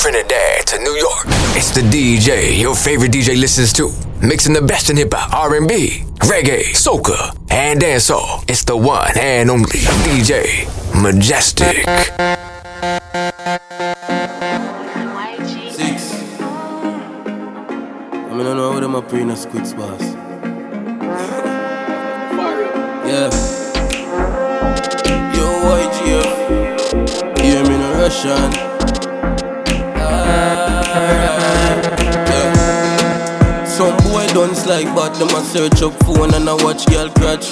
Trinidad to New York. It's the DJ your favorite DJ listens to. Mixing the best in hip hop, R&B, reggae, soca, and dancehall. It's the one and only DJ Majestic. Six. I mean, I know boss. yeah. Yo, YGF. Hear me Russian. Some boy don't like but them a search up phone and I watch girl crotch.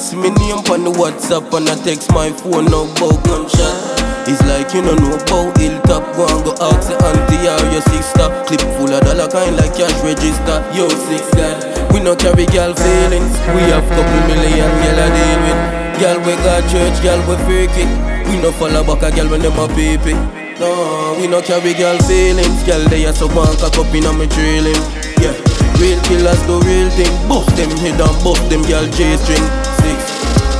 See me name on the WhatsApp and I text my phone now about gunshot. It's like you don't know about hilltop Go and go ask the auntie or your sister. Clip full of dollar kind like cash register. Yo six God, we no carry girl feelings. We have couple million girl I deal with. Girl we got church, girl we it. We no follow back a girl when them a peepee No, we no carry girl feelings. Girl they are so bank a cup in a me trailing Yeah, real killers do real thing. Bust them head and bust them girl J-string Six,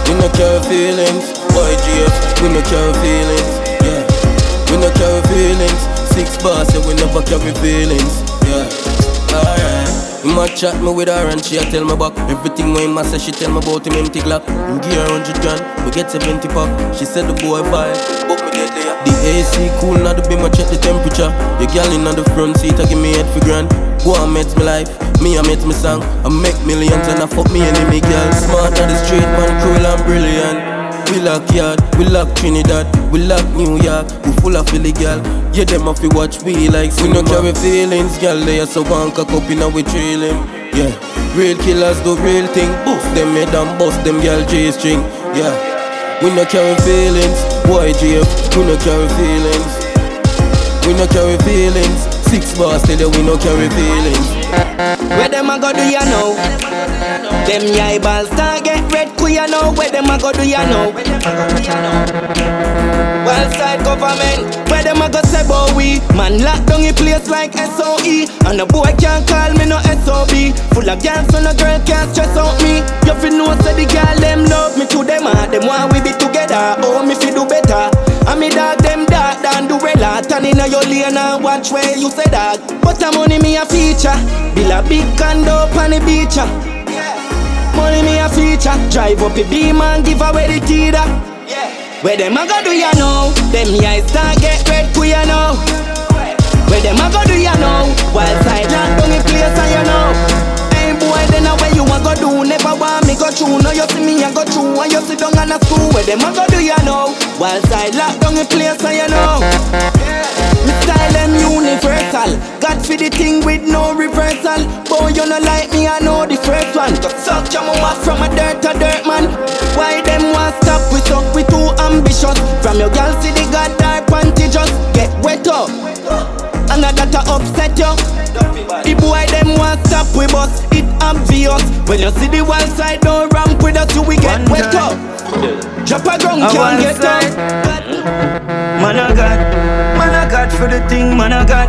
we no carry feelings. YGF, we no carry feelings, yeah. We no carry feelings. Six bars, say we never carry feelings, yeah. Alright. My chat me with her and she a tell me back. Everything when ma say she tell me about him empty Glock. Him give her 100 grand, we get 70 pop She said the boy vibe, The AC cool, now the beam I check the temperature Your girl in on the front seat, I give me head for grand Go and met me life, me I met me song I make millions and I fuck me enemy girl Smart on the street, man, cruel and brilliant we lock yard, we lock Trinidad, we lock New York, we full of Philly gal. Yeah, them have to watch we like cinema. We no carry feelings, gal. They are so one cock up in we trailing. Yeah, real killers do real thing. Bust them head and bust them gal J string. Yeah, we no carry feelings. YGF, we no carry feelings. We no carry feelings. Six bars tell you we no carry feelings. Where them a go do ya know? Them eyeballs start get red, ku ya know? Where them a go do ya know? Well side government, where them a go say boy we Man lock down a place like SOE And the boy can't call me no SOB Full of girls so no girl can't stress out me. You fi know say the girl them love me. To them ah Them want we be together, oh me fi do better. And me dog them dark than do rela Turn inna your lane and watch where you say that. But a money me a feature. Bill a big condo on the beach. Money me a feature Drive up a beam and give away the teeter where them a go do ya know? Them eyes start get red to ya know. Where them a go do ya know? Wild side lock down the place and you know. Hey boy, then a where you a go do? Never want me go through. No, you see me a go through and you sit down on a school. Where them a go do ya know? Wild side lock down the place and you know. Me style them universal. God for the thing with no reversal. Boy, you no like me, I know the first one. Just suck your mama from a dirt to dirt man. Why them want stop? We suck, we too ambitious. From your girl see the god dark panty just get wet up. And that to upset you. The boy them want stop we bust it obvious. When you see the one side don't ramp with us, you we get One wet time. up. Drop a ground can't get up. Man a God, man a God for the thing, man a God.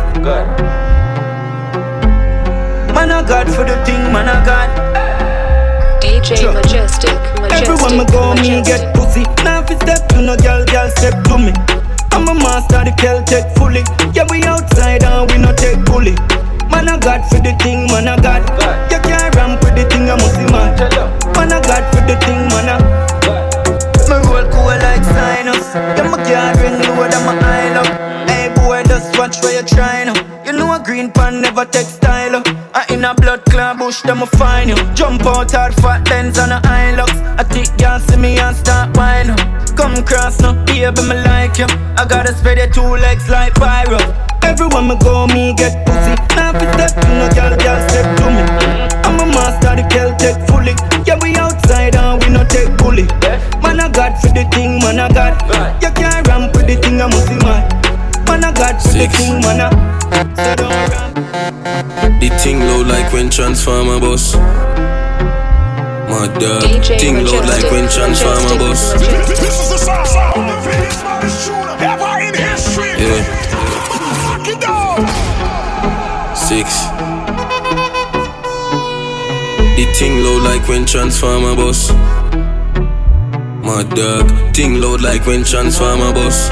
Man a God for the thing, man a God. DJ Sure. Majestic, Majestic, Everyone me go, me get pussy. Now if you step to no girl, girl step to me. I'm a master, the girl take fully. Yeah, we outside and we no take bully. Man a God for the thing, man a God. You can't ramp with the thing, I must see man. Man a God for the thing, man a. Me roll cool like sinus. Yeah, my can't ring lower than my eye look. Boy, just watch where you trying. You know a green pan never take style. Uh. I in a blood clot bush, them a find you. Uh. Jump out hard, fat lens on a eye locks. I think y'all see me and start whine. Uh. Come cross no, baby, me like you. I gotta spread your two legs like viral. Everyone me go, me get pussy. Now if step to no girl, girl step to me. I'm a master, the girl take fully. Yeah, we outside and we no take bully. Man, I God for the thing, man, I God. You can't ramp with the thing, I must see man. Man, I the Six. thing, man, I. So don't ramp. The thing low like when transformer bus. My dog. DJ Thing low like Majestic, when transformer Majestic, bus. This is the sound sound, the biggest, baddest tune ever in history. Yeah. Fuck it. Six. The thing low like when transformer bus. My dog. Thing loud like when transformer bus.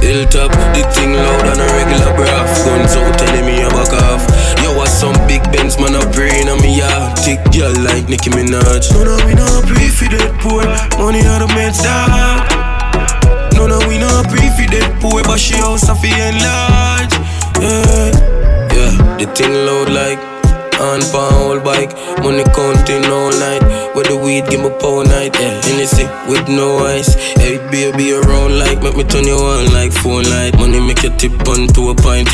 Hilltop, the thing loud and a regular breath. Guns out telling me I back off. Yo, what some big Benz man a praying on me yard. Thick girl like Nicki Minaj. No, no, we not pray for that poor. Money out of men's dog. No, no, we not pray for that poor, but she house a fi enlarge. Yeah, yeah, the thing loud like on pan whole bike, money counting all night. With the weed, give me power night. Yeah, Hennessy with no ice. Hey, baby, around like make me turn you on like phone light. Money make you tip on to a pint.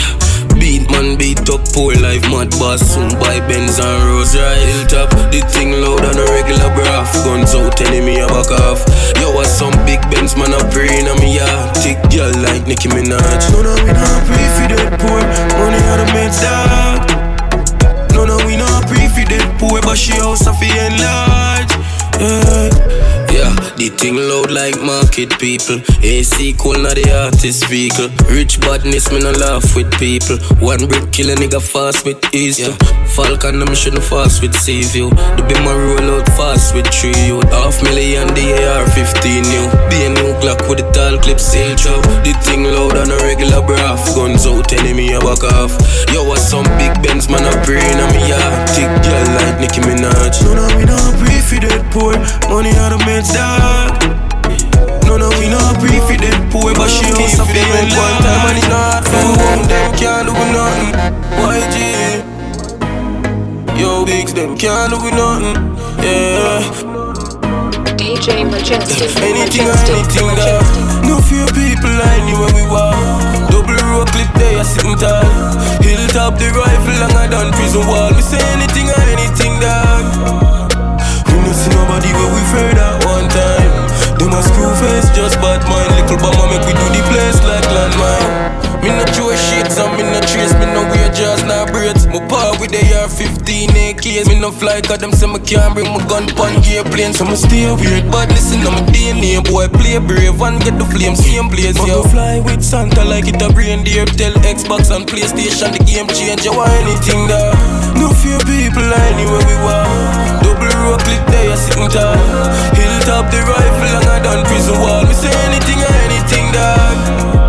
Beat man, beat up poor life, mad boss soon buy Benz and Rose right Hilltop, the thing loud on a regular breath Guns out telling me I back off Yo, what some big Benz man a praying on me yeah Thick girl like Nicki Minaj No, no, we not pray for that poor Money out of men's dog poor But she house a fi enlarge Yeah yeah, the thing loud like market people. AC cool, not the artist vehicle. Rich badness, me no laugh with people. One brick kill a nigga fast with ease. Yeah. Falcon, I'm shouldn't fast with Seaview. The be my roll out fast with three you. Half million, the AR 15 new. Be a new Glock with the tall clip through. The thing loud on a regular breath. Guns out, me I back off. Yo, what some big Benz man a praying on me yard. Minaj. No, no, we not pray for that poor. Money out of men's dog. No, no, we not pray for that poor, but she also feel one time and it's not for one. Them can't do nothing. YG. Yo, bigs, them can't do nothing. Yeah. DJ Majestic. Anything Majestic. anything Majestic. No fear people anywhere we walk Row clip there sitting tall. Hilltop the rifle longer than prison wall. Me say anything or anything that We no see nobody where we afraid at one time. Them a screw face just bad mind. Little bomber make we do the place like landmine me no throw shits and me no trace. Me no wear jaws, nah braids. My paw with the AR-15 AKs Me no fly cause them say me can't bring my gun pon airplane So me stay weird But listen to my DNA Boy. Play brave and get the flame. Same place Yo. fly with Santa like it a reindeer. Tell Xbox and PlayStation the game change You want anything there No fear people anywhere we walk Double row clip there sitting tall. Hilltop the rifle longer than prison wall. Me say anything or anything dog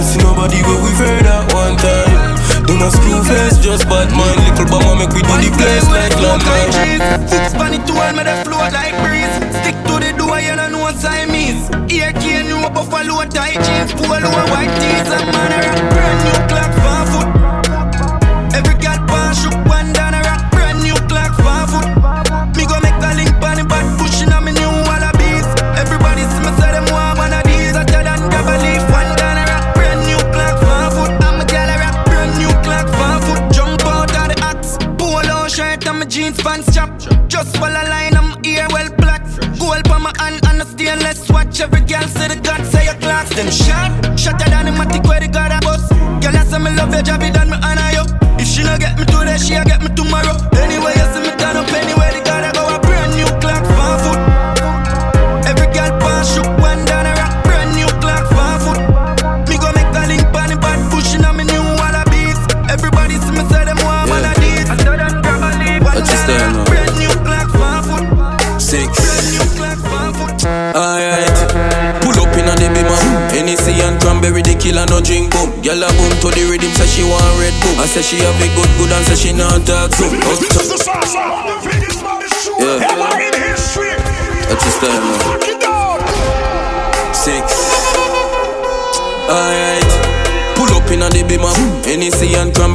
no see nobody but we heard at one time. Do not ask screw face, just bad mind. Little bomber make we do the place like landmine. cheese. Six funny two and me they float like breeze. Stick to the door, you don't know what time Siamese. Ear cane, new buffalo tight jeans, polo white tees, and man a brand new clock five foot.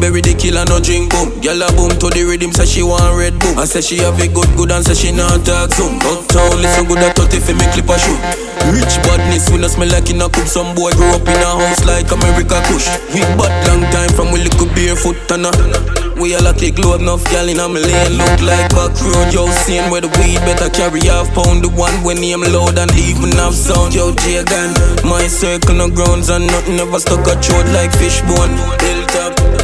Cranberry, the killer no drink boom. Gyal a boom to the rhythm, say she want red boom. I say she have a good good and say she not talk soon. Uptown listen good at 30 fi me clip a shoot. Rich badness we no smell like in a coop. Some boy grow up in a house like America Kush. We bad long time from we little barefoot and a. We all a take load enough gal in a lane Look like back road, yo Seen where the weed better carry half pound The one when name loud and even have sound Yo Jagan, my circle no grounds And nothing ever stuck a throat like fishbone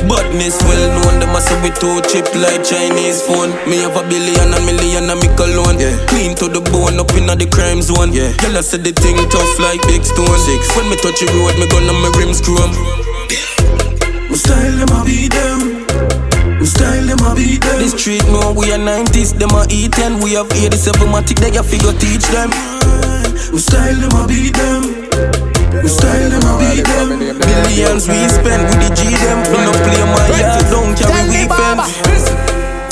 badness well known Them a say we too cheap like Chinese phone Me have a billion and million and me cologne yeah. Clean to the bone up in the crime zone yeah. Girl I said the thing tough like big stone Six. When me touch the road, me gun and my rims chrome my style them a beat them. My style them a beat them. The street know we are 90s, them a E10. We have 87 matic, they a figure teach them. My style them a beat them. My style them beat them. Billions we spend with the G them. We no play my yard, don't carry weekends.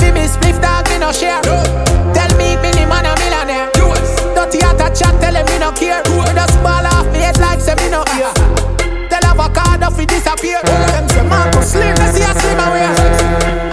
Me miss spliff dog, me no share. Tell me, Billy man a millionaire. Dirty at a chat, tell him me no care. Me just ball off me head like say me no ear. Tell avocado fi disappear. Them say Marcus Slim, let's see a slim away.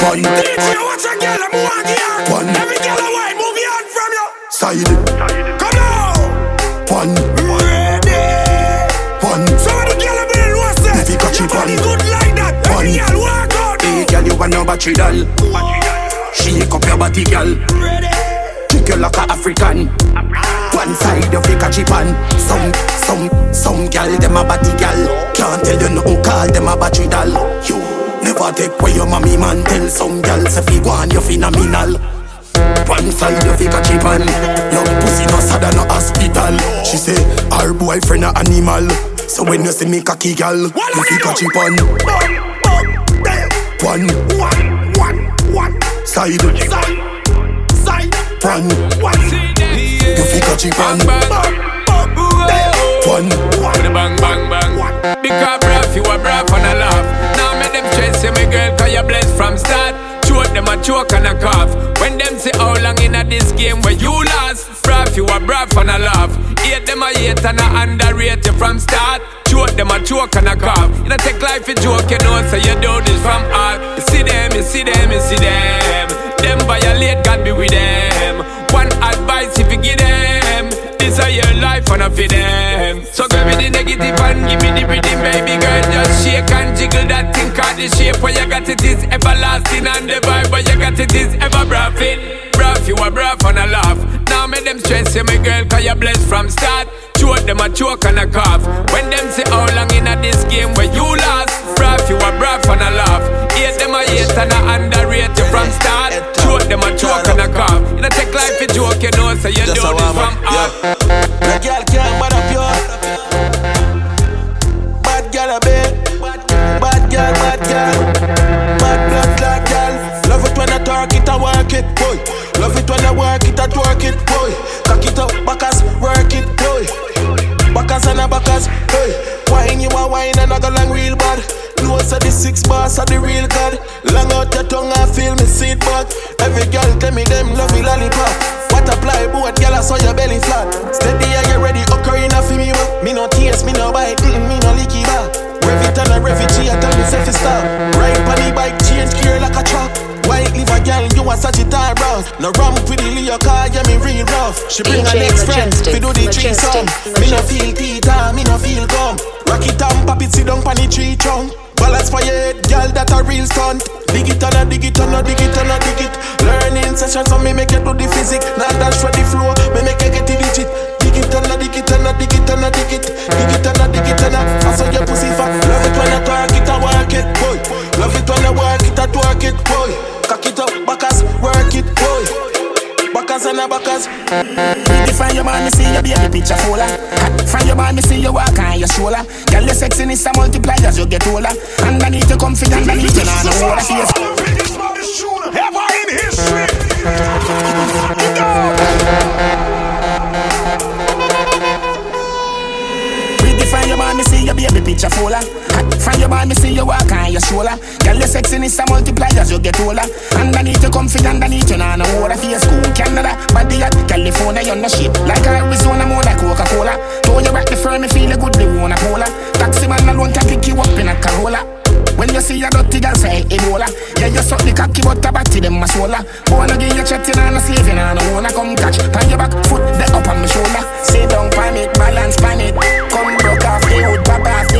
DJ, watch a girl, I'm One. Every girl I white, move your hand from you Side, Come on one, Ready one. Of the girl I been that If you catch Your body good like that Every girl walk out Hey, girl, you want no battery doll? Shake up your body, girl. Ready Kick you like a African. One side of the catch it on. Some, some, some gal, them a body gal. Can't tell you nothing, call them a battery doll. You never take away your mommy man. Tell some gal, if you want, you phenomenal. One side of the catch it on. Young pussy no sad no hospital. She say, her boyfriend a animal. So when you see me cocky gal, you fi catch it on. One, One, one, one side, Side Side one, One you fi catch it on. With a bang, bang, bang. Because breath, you a breath and a laugh. Now make them chase you, my girl, cause you're blessed from start. Choke them a choke and a cough. When them say how long in a this game where you last. Breath, you a breath and a laugh. Hate them a hate and a underrate you from start. Choke them a choke and a cough. You know take life a joke, you know, so you do this from heart. You see them, you see them, you see them. Them violate, God be with them. One advice if you give them. This a your life and I for them. So give me the negative and give me the rhythm, baby girl. Just shake and jiggle that thing, cause the shape where you got it is everlasting and the vibe where you got it is ever breathing. Breath, you a breath and a laugh. Now make them stress you, my girl, cause you're blessed from start. Choke them a choke and a cough. When them say how long in a this game where you last. Breath, you a breath and a laugh. Hate them a hate and a underrate you from start. Them a choke and a cough. You know take life a joke, you know, so you Just this a warm from yeah. The girl can't bad up you. Bad girl a bit. Bad girl, bad girl. Bad blood clot girl. Love it when I talk it, I work it, boy. Love it when I work it, I twerk it, boy. Cock it up, backers, work it, boy. Backers and a backers, hey. Wine you a wine and I go long real bad. Close of the six bars of the real God. Long out your tongue, I feel me seat back. Every girl tell me them love me lollipop. What apply boat, girl, I saw your belly flat. Steady, are you ready? Occurring a me wa. Me no taste, me no bite, mm, me no licky back. Rev it and a refugee, I tell me self stop. Ride on the bike, change gear like a truck. White liver girl, you a Sagittarius. No ramp with the Leo car, yeah me real rough. She bring DJ next friend, we do the tree song. Me no feel teeter, me no feel gum. Rock it and pop it, sit down pon the tree trunk. Balance for your head, girl, that a real stunt. Dig it and a dig it and a dig it and a dig it. Learning session, so me make it do the physics. Now dash for the flow, me make it get the digit. Dig it and a dig it and a dig it and a dig it. Dig it and a dig it and a. I saw your pussy fat. Love it when I talk it, I work it, boy. Love it when I work it, I twerk it, boy. Cock it up, backers, work it. Backers and a backers. Pretty from your man, me see your baby picture fuller. From your man, me see you walk on your shoulder. Girl, your sexiness a multiply as you get older. Underneath you comfy, underneath you nah no water for your Biggest smartest shooter ever in history. Pretty from your man, me see your baby picture fuller. From your me see you walk on your shoulder. Girl, your sexiness a multiply as you get older. Underneath you comfy, underneath you nah no water for your school. Canada, body at California, you're no shit. Like Arizona, more like Coca-Cola. Throw you back the firm, me feel a good, they wanna cola. Taxi man alone can pick you up in a Corolla. When you see a dirty girl say Ebola Yeah, you suck the cocky but a body them a swola Wanna give you chatting and a slaving and a wanna come catch Pan your back foot, the upper balance pan it. Come broke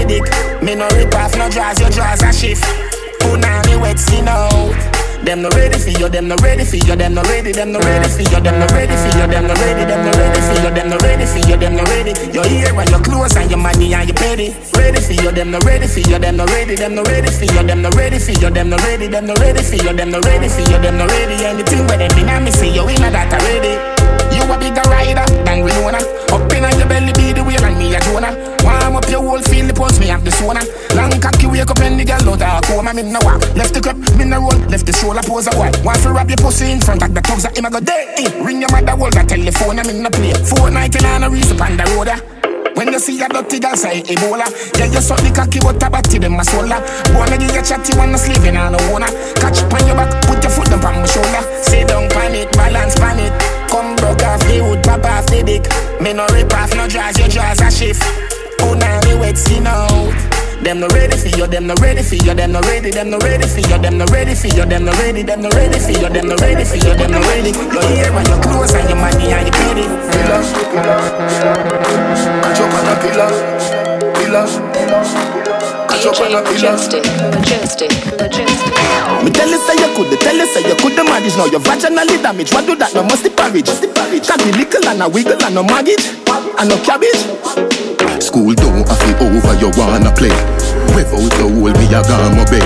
dick. Me no rip off no jaws, your jaws a shift. Punani wet skin out. Them no ready for you, them no ready for you, them no ready, them no ready for you, them no ready for you, them no ready, them no ready for you, them no ready for you, them no ready. Your ear and your clothes and your money and your petty. Ready for you, them no ready for you, them no ready, them no ready for you, them no ready for you, them no ready, them no ready for you, them no ready for you, them no ready. Anything where them in me see you in that already. A bigger rider than Winona. Up in your belly be the wheel and me a Jonah. Warm up your whole field, the pulse me have the sauna. Long cocky wake up and the girl don't talk home. I'm walk. Left the cup, me no roll. Left the shoulder pose a white. Want to wrap your pussy in front of the thugs that him a go day. Ring your mother, hold the telephone. I'm in the play. Fortnite and a reason on the road. When you see a dirty girl say Ebola Yeah, you suck the cocky but a body them a swolla Wanna give you chatty when no sleeping on no owner Catch them no ready for you, them no ready for you, them no ready, them no ready for you, them no ready for you, them no ready, them no ready for you, them no ready for you, them no ready. Your ear and your clothes and your money and your petty. Pillar, pillar, catch up on a pillar, pillar, catch up on DJ a pillar. Majestic, Majestic, Majestic. Me tell you say you could, tell you say you could the manage Now your vaginally damage, what do that? No must the porridge Can be little and a wiggle and no maggot And no cabbage School don't have it over, you wanna play. Without the hole, me a gamma bay.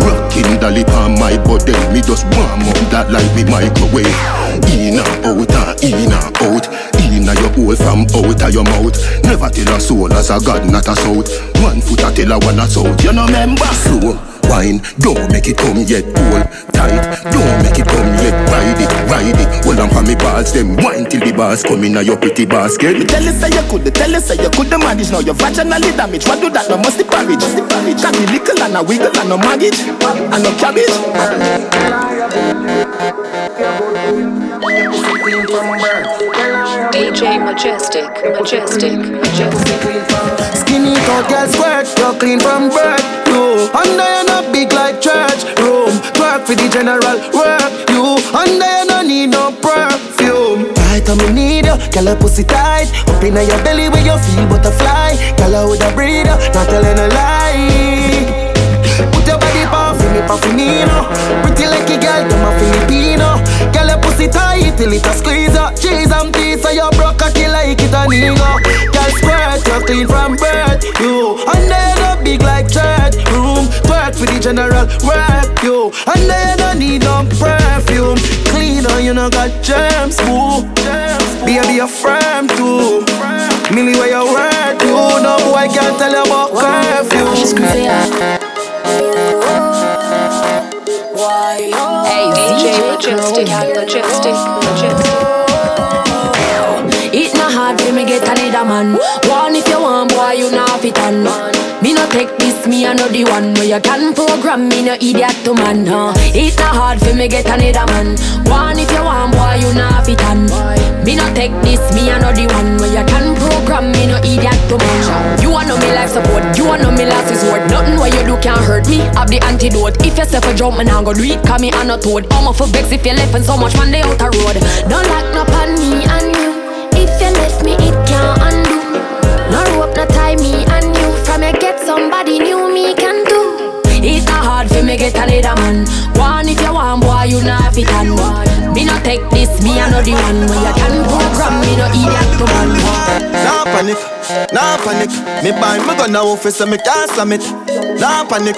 Rocking the lip on my body, me just warm up that like me microwave. In and out and in and out. In a your hole from out of your mouth. Never tell a soul as a god, not a south. One foot a tell a one a south. You know member slow. Wine, don't make it come yet, hold tight. Don't make it come yet, ride it, ride it. Hold on for me balls, them wine till the bars come in a your pretty basket. Me tell you say you could, tell you say you could the manage Now your vaginally damage, what do that? No must the porridge Can be little and a wiggle and no maggot And no cabbage DJ Majestic, Majestic, Majestic. Skinny tall girl squirt, you clean from birth. You under you Twerk for the general work. You under you no need no perfume. Tight on me need you, girl your pussy tight. Up inna your belly where you feel butterfly. Girl I woulda breathe you, not telling a lie. Put your body pa for me, pa for me, no. Pretty like a girl, them a Filipino. Girl, your pussy tight till it a squeeze up. Cheese and pizza, you broke cocky like it a nigga. Girl, squirt, you clean from birth. Room. Twerk for the general work. You and then no need no perfume. Clean on you no got germs, boo. Baby, you're firm too. Millie, where you work, you no boy can't tell you about curfew. Hey, DJ Majestic, Majestic, Majestic. It not hard for me get another man. One if you want, boy, you not fit on. Me no take this, me the one where you can program me no idiot to man. Huh? It not hard for me get another man. One if you want, boy, you not fit on. Me no take this, me the one where you can program me no idiot to man. You want know me life support, you want know me last resort. Nothing what you do can hurt me. Have the antidote. If you self a jump, man, I go do it. Cause me I not toad. I'm off for vex if you left and so much man they out the road. Don't lock no on me and you. If you left me, it can't undo. No rope, no tie me and you. From you get somebody new, me can do. It's not hard for me get another man. One if you want, boy, you not fit and Me no take this, me I know the one where you can program me no idiot to man. Nah panic, nah panic. Me buy me gun now office so me can't slam it. Nah panic,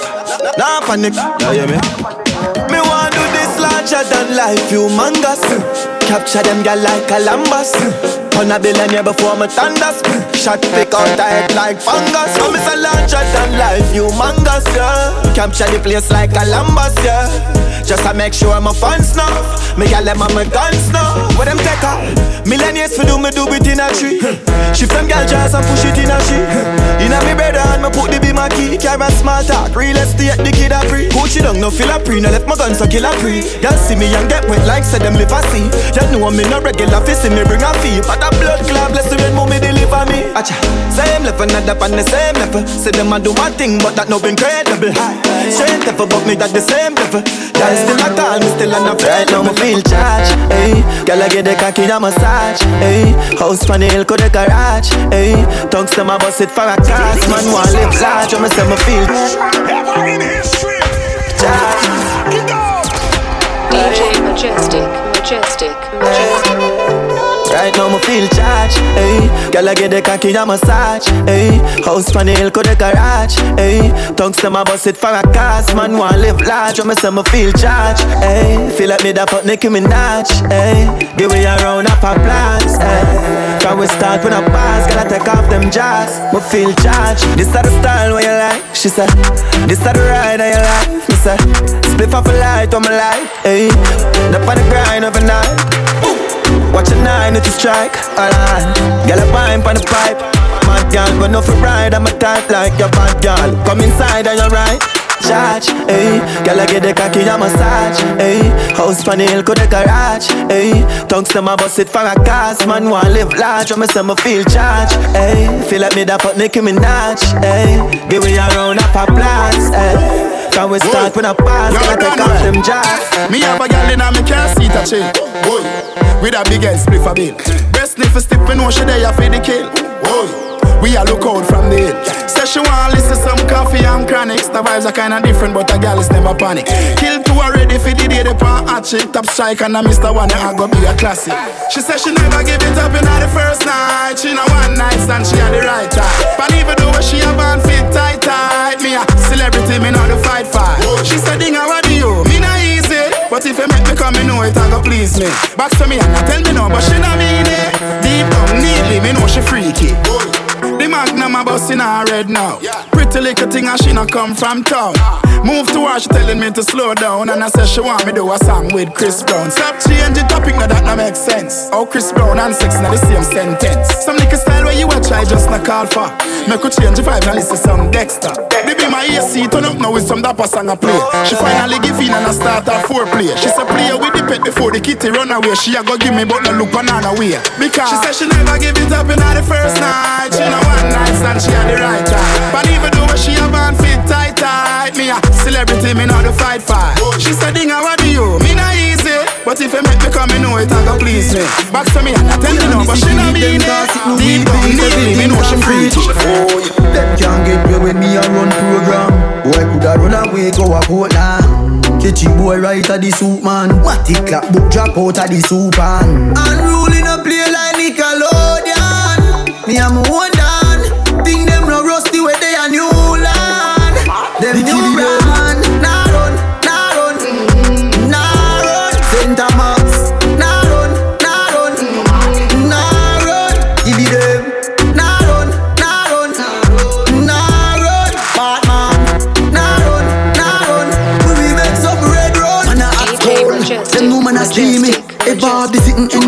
nah panic. Yeah, yeah, me. Me want do this larger than life, humongous. Capture them girl like a lambas. On a billionaire before me thunders. Shot pick out head like fungus. So me say larger than life, humongous, yeah. Capture the place like a lambas, yeah. Just to make sure my fans know. Me gal them on my guns now. What them take her? Millennials for do me do it in a tree. Shift them gal jazz and push it in a she. In a me brother and me put the be my key. Carry small talk, real estate the kid a free. Coach it down, no feel a pre, no left my guns so kill a pre. Y'all see me and get wet like said them live a. Y'all know me no regular fi see me bring a fee. But a blood clot bless the when mommy deliver me acha, same level, not up on the same level. Say them a do my thing, but that no incredible. Straight level, but me that the same level. Girl still a call me, still on a right now me feel charge. Hey, girl I get the cocky a massage. Hey, house on the hill, could the garage. Hey, tongues them a bust it for a cast. Man want live large, me say me feel. Ever in history. Charge. DJ Majestic, Majestic, Majestic. Right now me feel charged, hey Girl I get the cocky a massage, hey House on the hill could the garage, hey Tongues them my bust it for a cast. Man want live large, when me say me feel charged, hey Feel like me da put Nicki Minaj, hey Give me a round of applause, hey From we start when I pass, I take off them jars. Me feel charged, this is the style where you like She said, this is the ride of your life Me say, split off a light on my life, hey Up on the grind Watch a nine if you strike, alright. Girl, a pine on the pipe. Mad girl, but no for ride. I'm a type like your bad girl. Come inside and you're right. Charge, hey. Girl, I get the cocky a massage, hey. House on the hill, could the garage, hey. Tongues them my bust it for a cast. Man want live large, when me say me feel charge, hey. Feel like me da put Nicki Minaj, hey. Give me a round of applause, hey. Can we start when I pass, gotta take off them jars. Me have a girl in a me car seat a chill. With a big ass spliff a bill. Breast sniff a stiff, we know she there for the kill. Boy. We a look out from the hill. Say she want listen some coffee and chronics. The vibes are kinda different, but a girl is never panic. Kill two already for the day they pan hot chick. Top strike and a Mr. One, I go be a classic. She said she never give it up in the first night. She know one night stand, she had the right time. But even though she a band fit tight tight, me a celebrity, me not the fight fight. She said, Dinga, what But if you make me come, me know it, I go please me. Back to me and I tell me no, but she not mean it. Deep down, neatly, me know she freaky. The magnum a bust in her red now. Pretty little thing and she not come from town. Move to her, she telling me to slow down. And I say she want me do a song with Chris Brown. Stop change the topic, now that not make sense. Oh, Chris Brown and sex in the same sentence. Some little style where you a try just not call for. Me her change the vibe and listen some Dexter. They be my AC, turn up now with some dapper song I play. She finally give in and I start her foreplay. She say play with the pet before the kitty run away. She a go give me but no look banana way. Because she say she never give it up in the first me not the fight fight. She said, Dinga, what do you? Me not easy. But if you make me come, me know it, I go please me. Back to me, and I tell you no, but she not mean it. Deep down, deep me, me know she free. Oh, them can't get me when me a run program. Boy, coulda run away, go a boat now. Catchy boy right at the soup man. What Matty clap book drop out of the soup man. Unruling a play like Nickelodeon. Me am one down.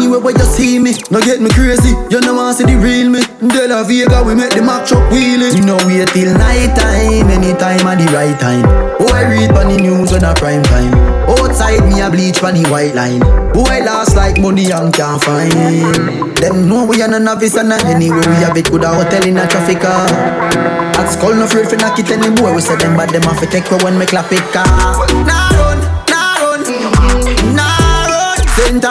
Anywhere where you see me, no get me crazy. You know want see the real me. De La Vega we make the Mack truck wheelie. You know wait till night time, anytime at the right time. Oh I read on the news when a prime time. Outside me I bleach on the white line. Oh I lost like money and can't find. Them know we are no novice and anywhere we have it. Good a hotel in a traffic car. At school no afraid for knock it anymore. We say them bad them have to take when me clap it car. Nah run, nah run, nah run. Saint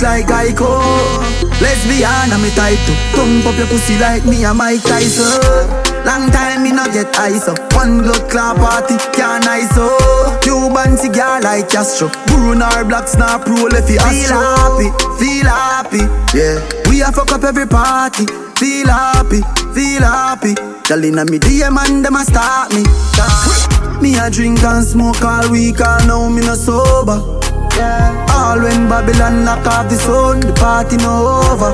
look like Ico. Lesbian, I'm me type to Thump up your pussy like me and Mike Tyson. Long time me not get ice up. One blood clot party, can't ice up. Cuban cigar like Castro Burn our blocks, Snap pro if you Feel happy, feel happy, yeah. We a fuck up every party. Feel happy, feel happy. Girl inna me DM and them a start me. Me a drink and smoke all week and now me no sober. Yeah fall when Babylon knock off the sun. The party no over.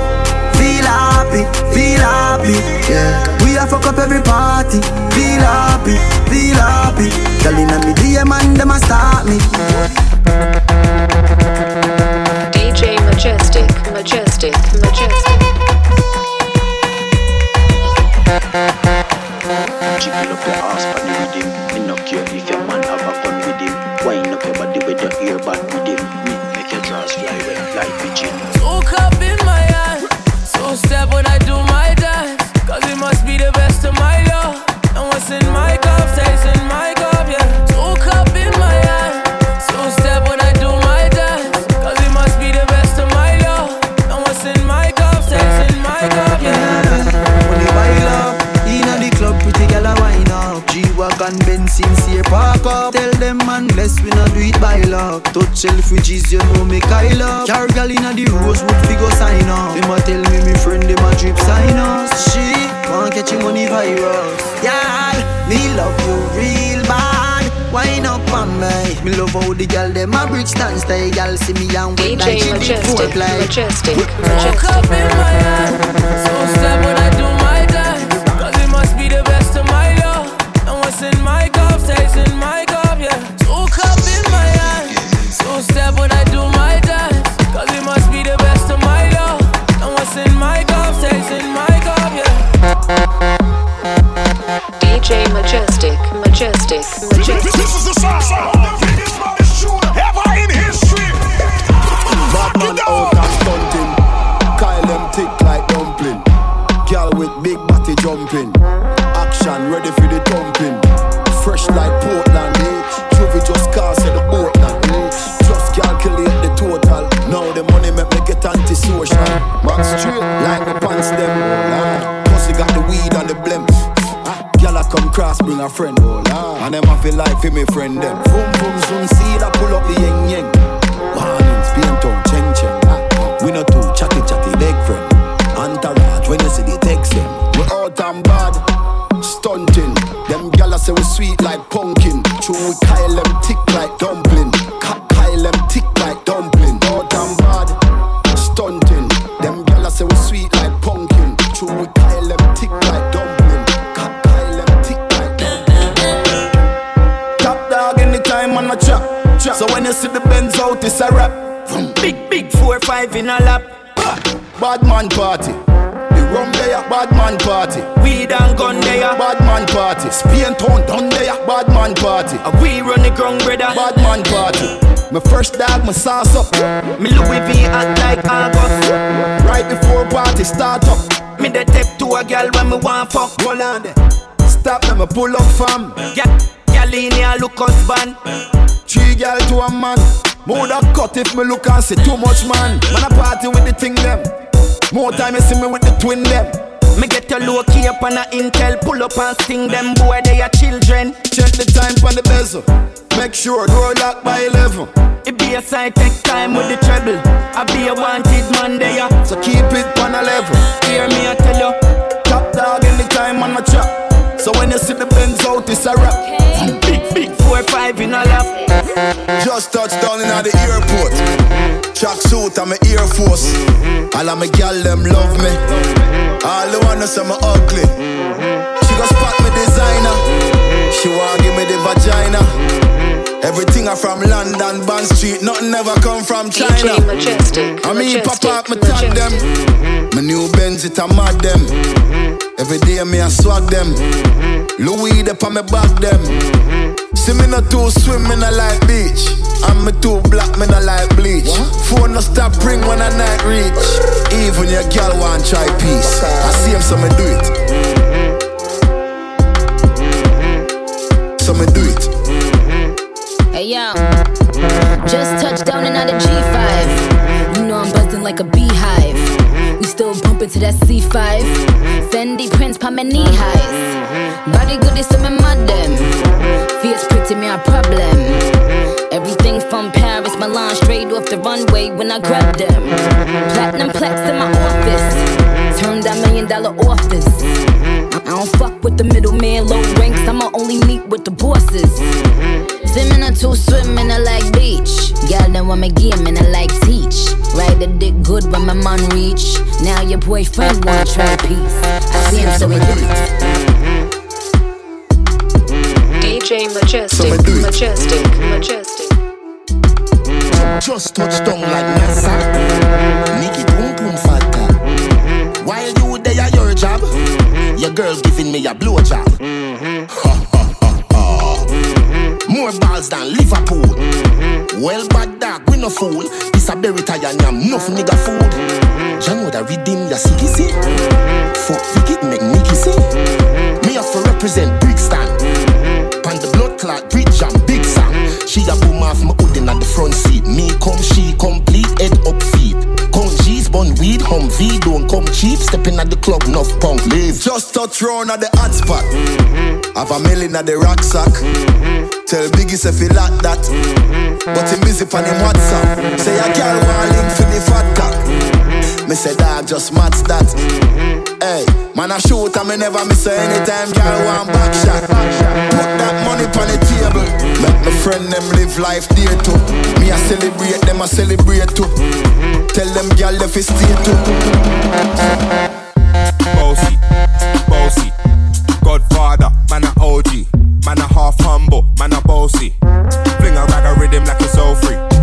Feel happy, feel happy, yeah. We a fuck up every party. Feel happy, feel happy. Girl inna me DM and dem a start me. DJ Majestic, Majestic, Majestic. Chicken up your ass, but you redeem. Me no care if your man have a gun bless, we not do it by luck Touch you know me Kyle up Car gal inna the Rosewood, fi go sign up. Them a tell me, me friend, them a drip sign us She want catch him money virus. Yeah, me love you real bad. Wine up on me. Me love how the gal, them a bridge stand stay Gal see me and wet like she did Majestic, Majestic, Woke up in my hand. Two step when I Majestic, Majestic, a friend. Oh. And them I feel like for me friend them. Boom boom soon see that pull up the yeng yeng. It's a rap. Big, big four, five in a lap. Bad man party. The rum there, bad man party. Weed and gun there, bad man party. Spain town down there, bad man party. A we run the ground, brother, bad man party. My first dog, my sauce up. Me Louis V act like August. Right before party start up. Me the tip to a girl when me want fuck. Hold on there. Stop, let me pull up fam. Yeah, girl in here look husband. Three girl to a man. More that cut if me look and see too much man. Man a party with the thing them. More time you see me with the twin them. Me get a low key up on a intel, pull up and sting them boy they are children. Check the time on the bezel. Make sure door lock by 11. It be a side take time with the treble. I be a wanted man there. So keep it on a level. Hear me I tell you. Top dog anytime on a chop. So when you see the Benz out, it's a rap. Big, big four, five in a lap. Just touched down in at the airport. Track suit and my Air Force. All of my gal them love me. All the wanna say me ugly. She go spot me designer. She want give me the vagina. Everything are from London, Bond Street. Nothing ever come from China. DJ Majestic, I mean, pop Majestic, up, me tag them. Majestic. My new Benz, it a mad them. Every day me a swag them. Louis up on me back them. See me not too swim, me not like beach. And me too black, me not like bleach. Phone no stop ring when I night reach. Even your girl want try peace. I see him, so me do it. So me do it. Like a beehive. We still bumping to that C5. Fendi prints pa my knee highs. Body good is some madam. Fierce pretty me a problem. Everything from Paris, Milan, straight off the runway when I grab them. Platinum plaques in my office. Turn that million dollar office. I don't fuck with the middleman, low ranks. I'ma only meet with the bosses. Swimming or two swimming, I like beach. Girl, then want me game and I like teach. Ride the dick good when my man reach. Now your boyfriend want try peace. I see him so we do it. DJ Majestic, So me do it. Majestic, Majestic. Just touch down like NASA. Make it boom boom fatta. While you there at your job, your girl giving me a blow job. Mm-hmm. More balls than Liverpool. Mm-hmm. Well, bad dog, we no fool. This a berry tie and yam, enough nigga food. Mm-hmm. Jah know that redeem ya see mm-hmm. see. Fuck wicked make Nicky see. Me have to represent Brixton. Pan the blood clot bridge and big Sam. She a boom off my hoodin at the front seat. Me come, she complete, head up feet. Come G's, bun weed, hum V, don't come cheap. Stepping at the club, enough punk leave. Just touch round at the hot spot. Mm-hmm. Have a million at the rucksack. Mm-hmm. Tell Biggie say fi like that. Mm-hmm. But him busy on him WhatsApp. Say a girl want link for the fat cock. Me say dog just match that. Mm-hmm. Hey, man I shoot and me never miss anytime girl want back shot. Put that money on the table. Make my friend them live life dear too. Me I celebrate them I celebrate too. Mm-hmm. Tell them girl if it's stay too. Bossy, bossy. Godfather, man a OG. Man a half humble, man a bossy. Fling a rag a rhythm like it's all free.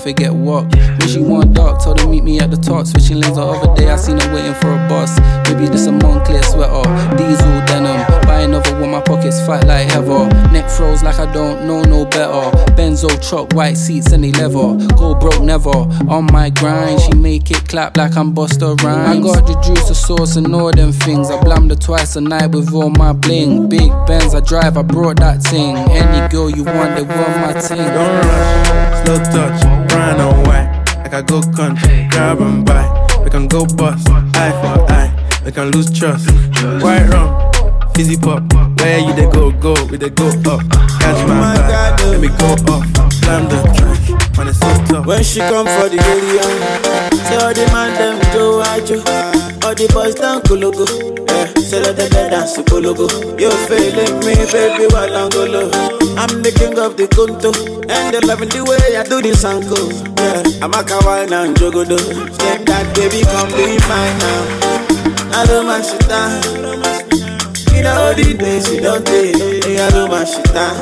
Might forget what. When she want dark, told her meet me at the top. Switching lanes the other day, I seen her waiting for a bus. Maybe this a Like I don't know no better. Benzo truck, white seats and they leather. Go broke never. On my grind, she make it clap like I'm Busta Rhymes. I got the juice, the sauce, and all them things. I blammed her twice a night with all my bling. Big Benz, I drive, I brought that thing. Any girl you want, they want my thing. Don't rush, slow touch, brown and white. Like I go country, grab and buy. We can go bust, eye for eye. We can lose trust. White rum, fizzy pop. Where you they go, go, we they go up. Catch my oh vibe, let oh. me go off. Slam the track, man, it's so tough. When she come for the area, say all the man them do ajo, all the boys down kologo. Yeah, say let them dance to kologo. You feeling me, baby, while I'm golo. I'm the king of the conto, and they loving the way I do this anko. Yeah, I'm a kawaii and jogodo. Step that baby, come be mine now. I don't mind shit down. You all the days you don't take. Hey, I don't mind shit down.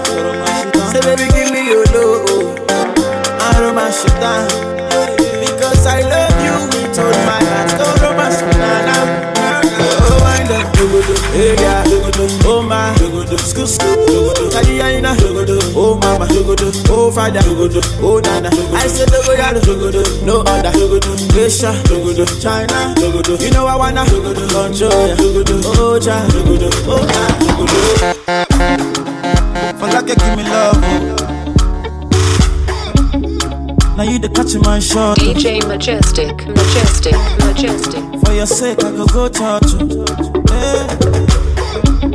Say baby, give me your love. I don't mind. Because I love you with all my heart. Romance me. Oh, wind up, jogodo, hey yeah, oh my, jogodo, oh mama, oh father, oh nana. I say Dogodo, no other. Asia, China, You know I wanna control ya. Oh cha, oh Dogodo. For like give me love. Now you the catch my shot. DJ Majestic, Majestic, Majestic. For your sake, I go go church. oh. Hey.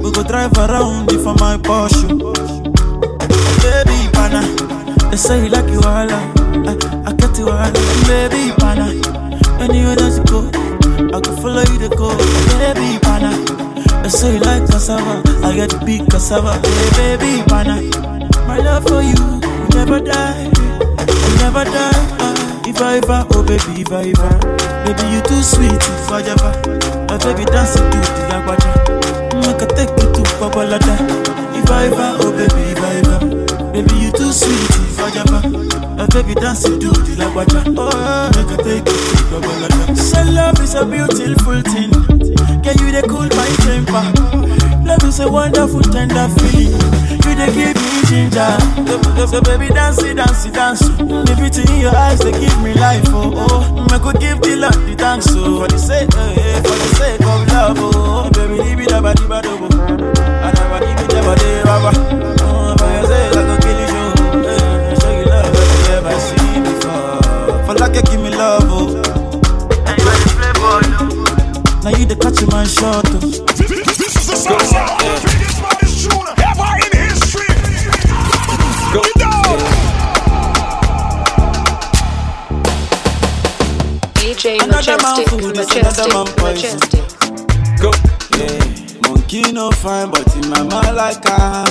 We go drive around for my Porsche. Pana. They say you like you all. I, I get you all. Baby, pana. Anywhere that you go, I can follow you to go. Baby, pana. They say you like cassava. I get the big cassava. Hey, baby, pana. My love for you, will never die. Will never die. Ah, If I ever, oh baby, if I ever. Baby, you too sweet, if I ever. Baby dance to the lagwaja. Make mm, I take you to Babalada. If I ever, oh baby, if I ever. Baby, you too sweet, ever. My baby dance to the lagwaja. Oh, make I take you to Babalada. So love is a beautiful thing. Can you they cool my temper? Love is a wonderful, tender feeling. You they give me ginger. So, baby, dance it, dance it, dance. The beauty in your eyes, they give me life. Oh, oh. I could give the Lord the thanks. Oh, for the sake, eh, eh, for the sake of love. Oh, baby, leave it up, leave it up. Before. For give me love. Oh. Now you the catch my shot. Oh. This is the sound sound. Biggest baddest tune ever in history. Go down. DJ Another man Majestic, food is another man Majestic, poison. Majestic. Go. Yeah. Monkey no fine, but in my mind like I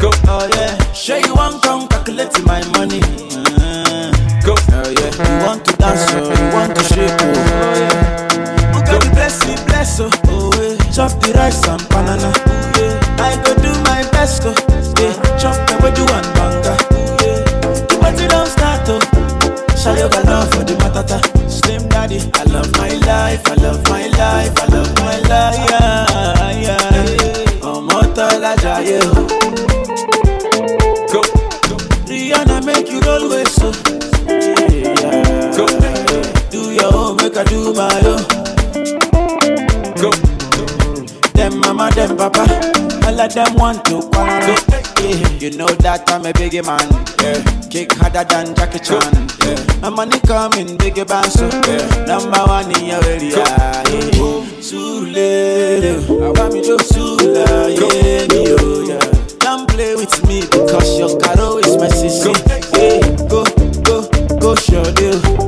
Go. Oh yeah. Sure you want come calculate my money. Uh, Yeah. You want to dance, oh, you want to shake, oh, oh yeah. Who got the bless me, bless oh, oh yeah. Chop the rice and banana, oh yeah. I go do my best, oh yeah. Chop the do one banga, oh yeah. The party don't start, oh. Show your love for the matata. Slim daddy, I love my life, I love my life, I love my life, yeah, yeah. Ọmọ tọ́lá jayé o. Go. Rihanna make you roll with so. Your own, make I do my own. Go. Them mama, them papa, all of them want to quarrel. Yeah. You know that I'm a biggie man. Yeah. Kick harder than Jackie Chan. Yeah. My money coming, biggie band so. Yeah. Number one in your area. Yeah. Sule, I want me to Sula, yeah, me, oh, yeah. Don't play with me because your caro is my sissy. Hey, go, go, go, show deal.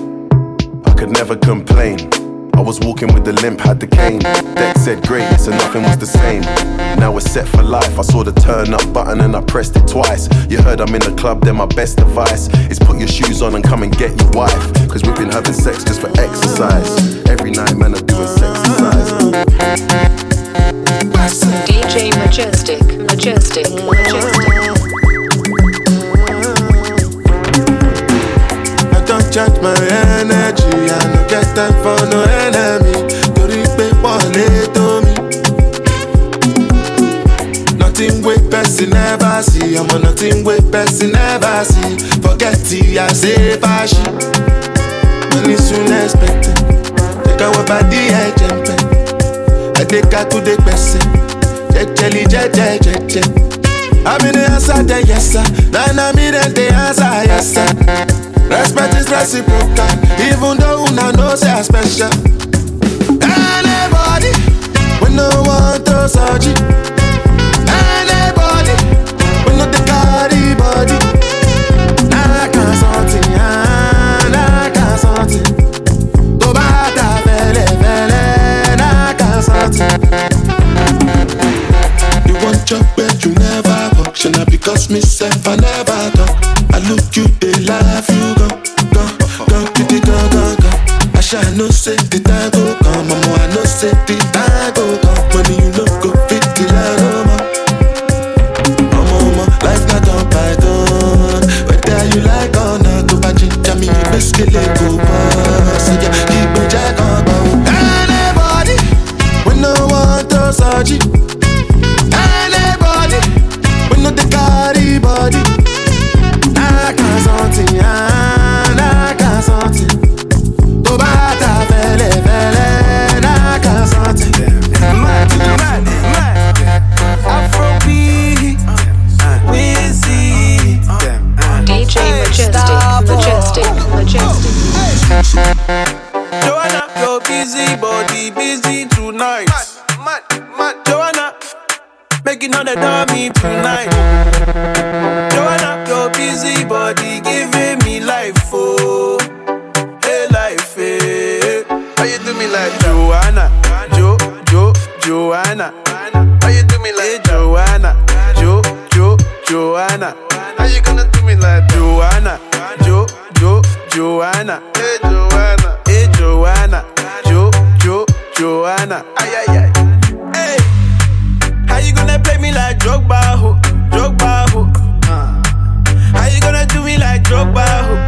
Could never complain. I was walking with the limp, had the cane. Deck said great, so nothing was the same. Now we're set for life. I saw the turn up button and I pressed it twice. You heard I'm in the club, then my best advice is put your shoes on and come and get your wife. Cause we've been having sex just for exercise. Every night, man, I'm doing exercise. DJ Majestic, Majestic, Majestic. I don't charge my energy, I no get time for no enemy. Torí pé pọ̀lẹ́ tó mi. Nothing wey person never see, ọmọ nothing wey person never see. Forget it, I say fashi. me soon expected. Take I jump I take her to the person. Jelly, jelly, jelly, I'm in the answer, the yes sir. Then I'm in the answer, yes. Respect is reciprocal, even though una know say I special. Anybody, we no want to search. Anybody, we no the carry body. I can't I can't something. I can't. You want you never because myself I never talk. I look you, they laugh, you I Joanna, your busy body busy tonight. Mad, mad, Joanna, making all the dummy tonight. Joanna, your busy body giving me life, oh, hey life, hey. How you do me like Joanna, Jo, Jo, Joanna? How you do me like Joanna, Jo, Jo, Joanna? How you gonna do me like Joanna, Jo, Jo, Joanna? Hey Joanna, hey Joanna, Jo, Jo, Joanna? Ay ay ay. Hey, how you gonna play me like Drogba, ho, Drogba, ho? Uh. How you gonna do me like Drogba, ho,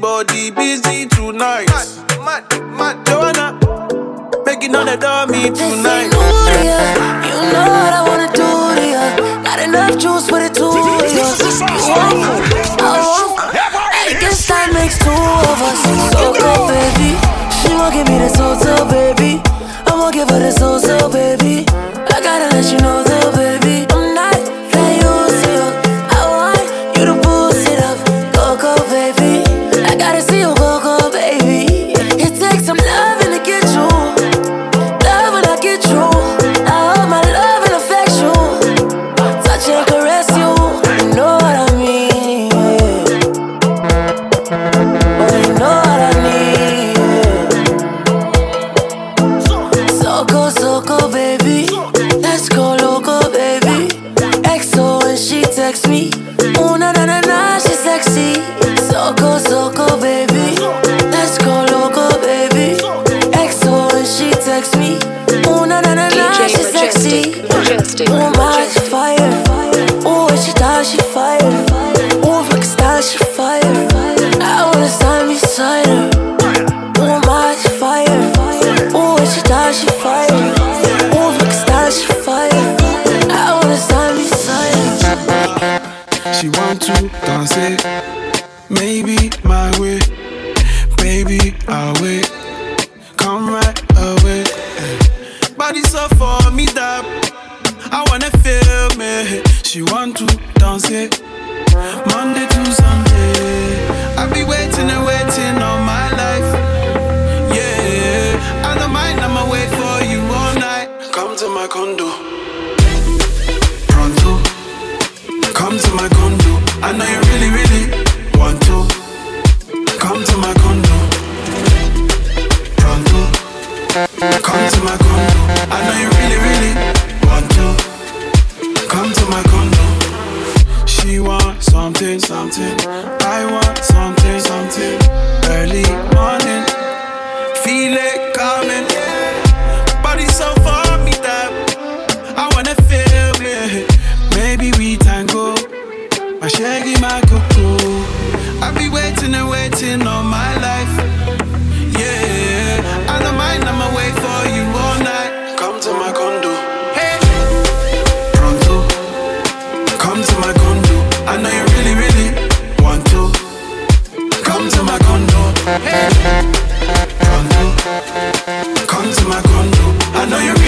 body busy tonight. Mad, mad, mad. Joanna, making all the dummy tonight. You know what I wanna do to ya. Got enough juice for the two of us. You want, I want. I guess that makes two of us. So go, baby. She won't give me the so baby. I won't give her the so baby. I gotta let you know, She want something, something. I want something, something. Early morning. Feel it coming. Body so for me that I wanna feel me. Maybe we tango. My shaggy, my cuckoo. I be waiting and waiting all my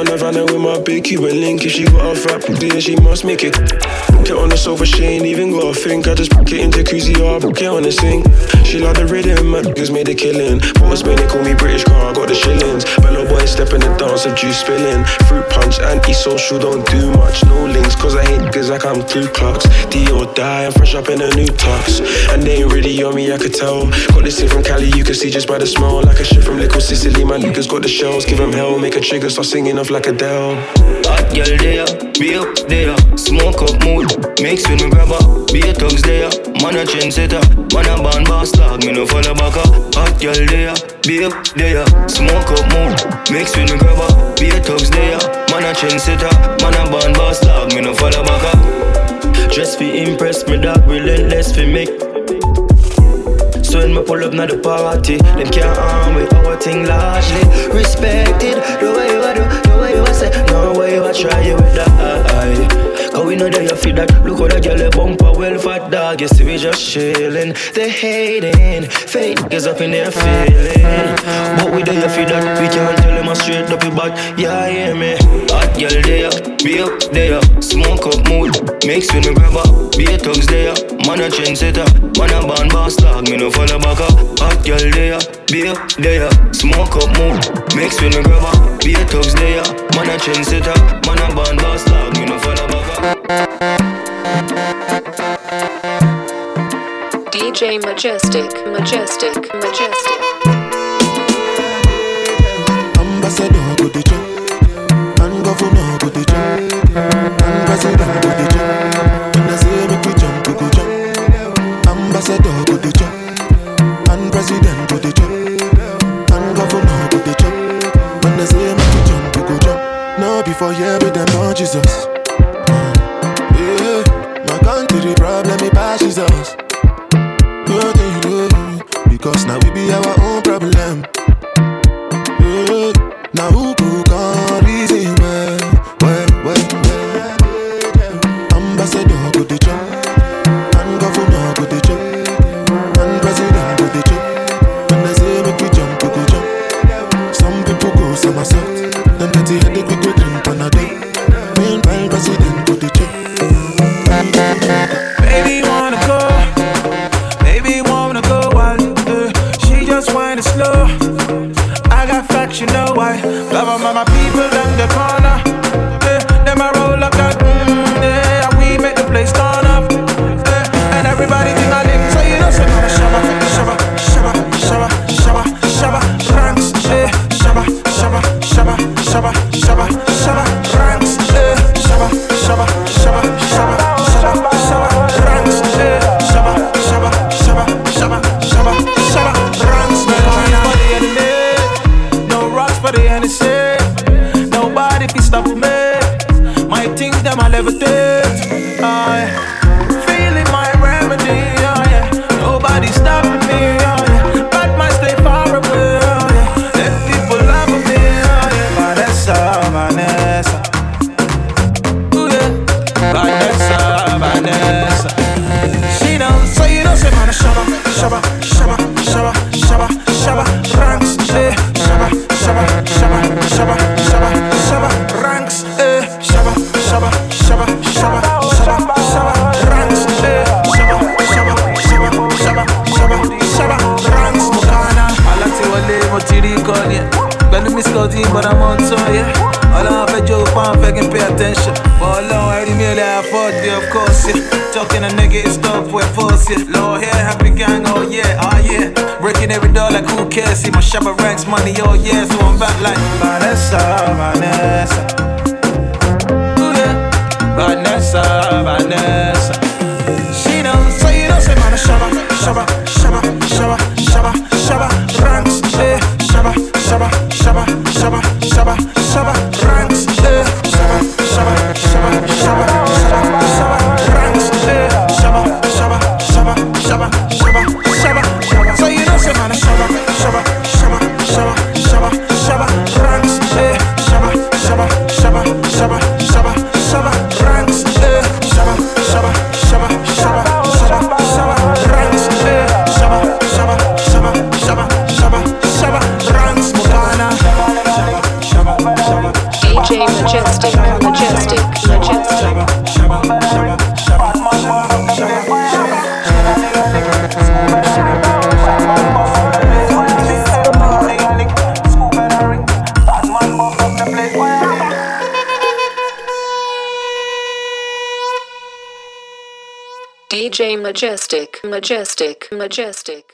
On Havana with my big Cuban link. If she got a fat then she must make it. Get on the sofa, she ain't even got a think. I just get into cruisy or get on the sing. She love the rhythm, my niggas made a killing. Port Spain, they call me British car, I got the shillings. Bello boy step in the dance of juice spilling. Fruit punch, anti-social, don't do much. No links, cause I hate niggas like I'm Ku Klux. D or die, I'm fresh up in a new tux. And they ain't really on me, I could tell. Got this thing from Cali, you can see just by the smell. Like a shit from Little Sicily, my niggas got the shells. Give them hell, make a trigger, start singing off like Adele. Hot girl there, be up there, smoke up mood, mix with me grabber, be a thugs there, man a trendsetter, man a band boss dog, me no follow back up. Hot girl there, be up there, smoke up mood, mix with me grabber, be a thugs there, man a trendsetter, man a band boss dog, me no follow back up. Just fi impress me dog, relentless fi make so when me pull up na the party, them can't harm with our thing largely respected. The way you do, say, no way you a try you with that. Cause we know that you feel that. Look how that girl a bumper well fat dog. You see we just chillin'. They hating, fake niggas up in their feeling. But we there you feel that. We can't tell them a straight up your back. Yeah, hear me. Hot girl there, be up there, smoke up mood, mix with me grabber, be a thugs there, man a trendsetter, man a band boss dog, me no follow back up. Hot girl there, be up there, smoke up mood, mix with me grabber, be a thugs there, man a trendsetter, man a band boss dog, me no follow back. DJ Majestic, Majestic, Majestic. Ambassador go the job, and governor go the job, and president the job. Jesus. Yeah, my country problem, it passes us. Good thing you know, because now we be our own problem. Yeah, now Pẹ̀lú but I'm on tour, yeah. Ọlọ́run fẹ́ jó fún fẹ́ kí n pay attention. But Ọlọ́run ẹ̀rí mi ò lè afford it, of course, yeah. Talking a nigga is tough with force, yeah. Low hair, happy gang, oh yeah, oh yeah. Breaking every door like who cares? See my shopper ranks money, oh yeah. So I'm back like Vanessa, Vanessa. Ooh, yeah. Vanessa, Vanessa. She knows, so you know, say man, shabba, shabba, shabba, Majestic, Majestic, Majestic.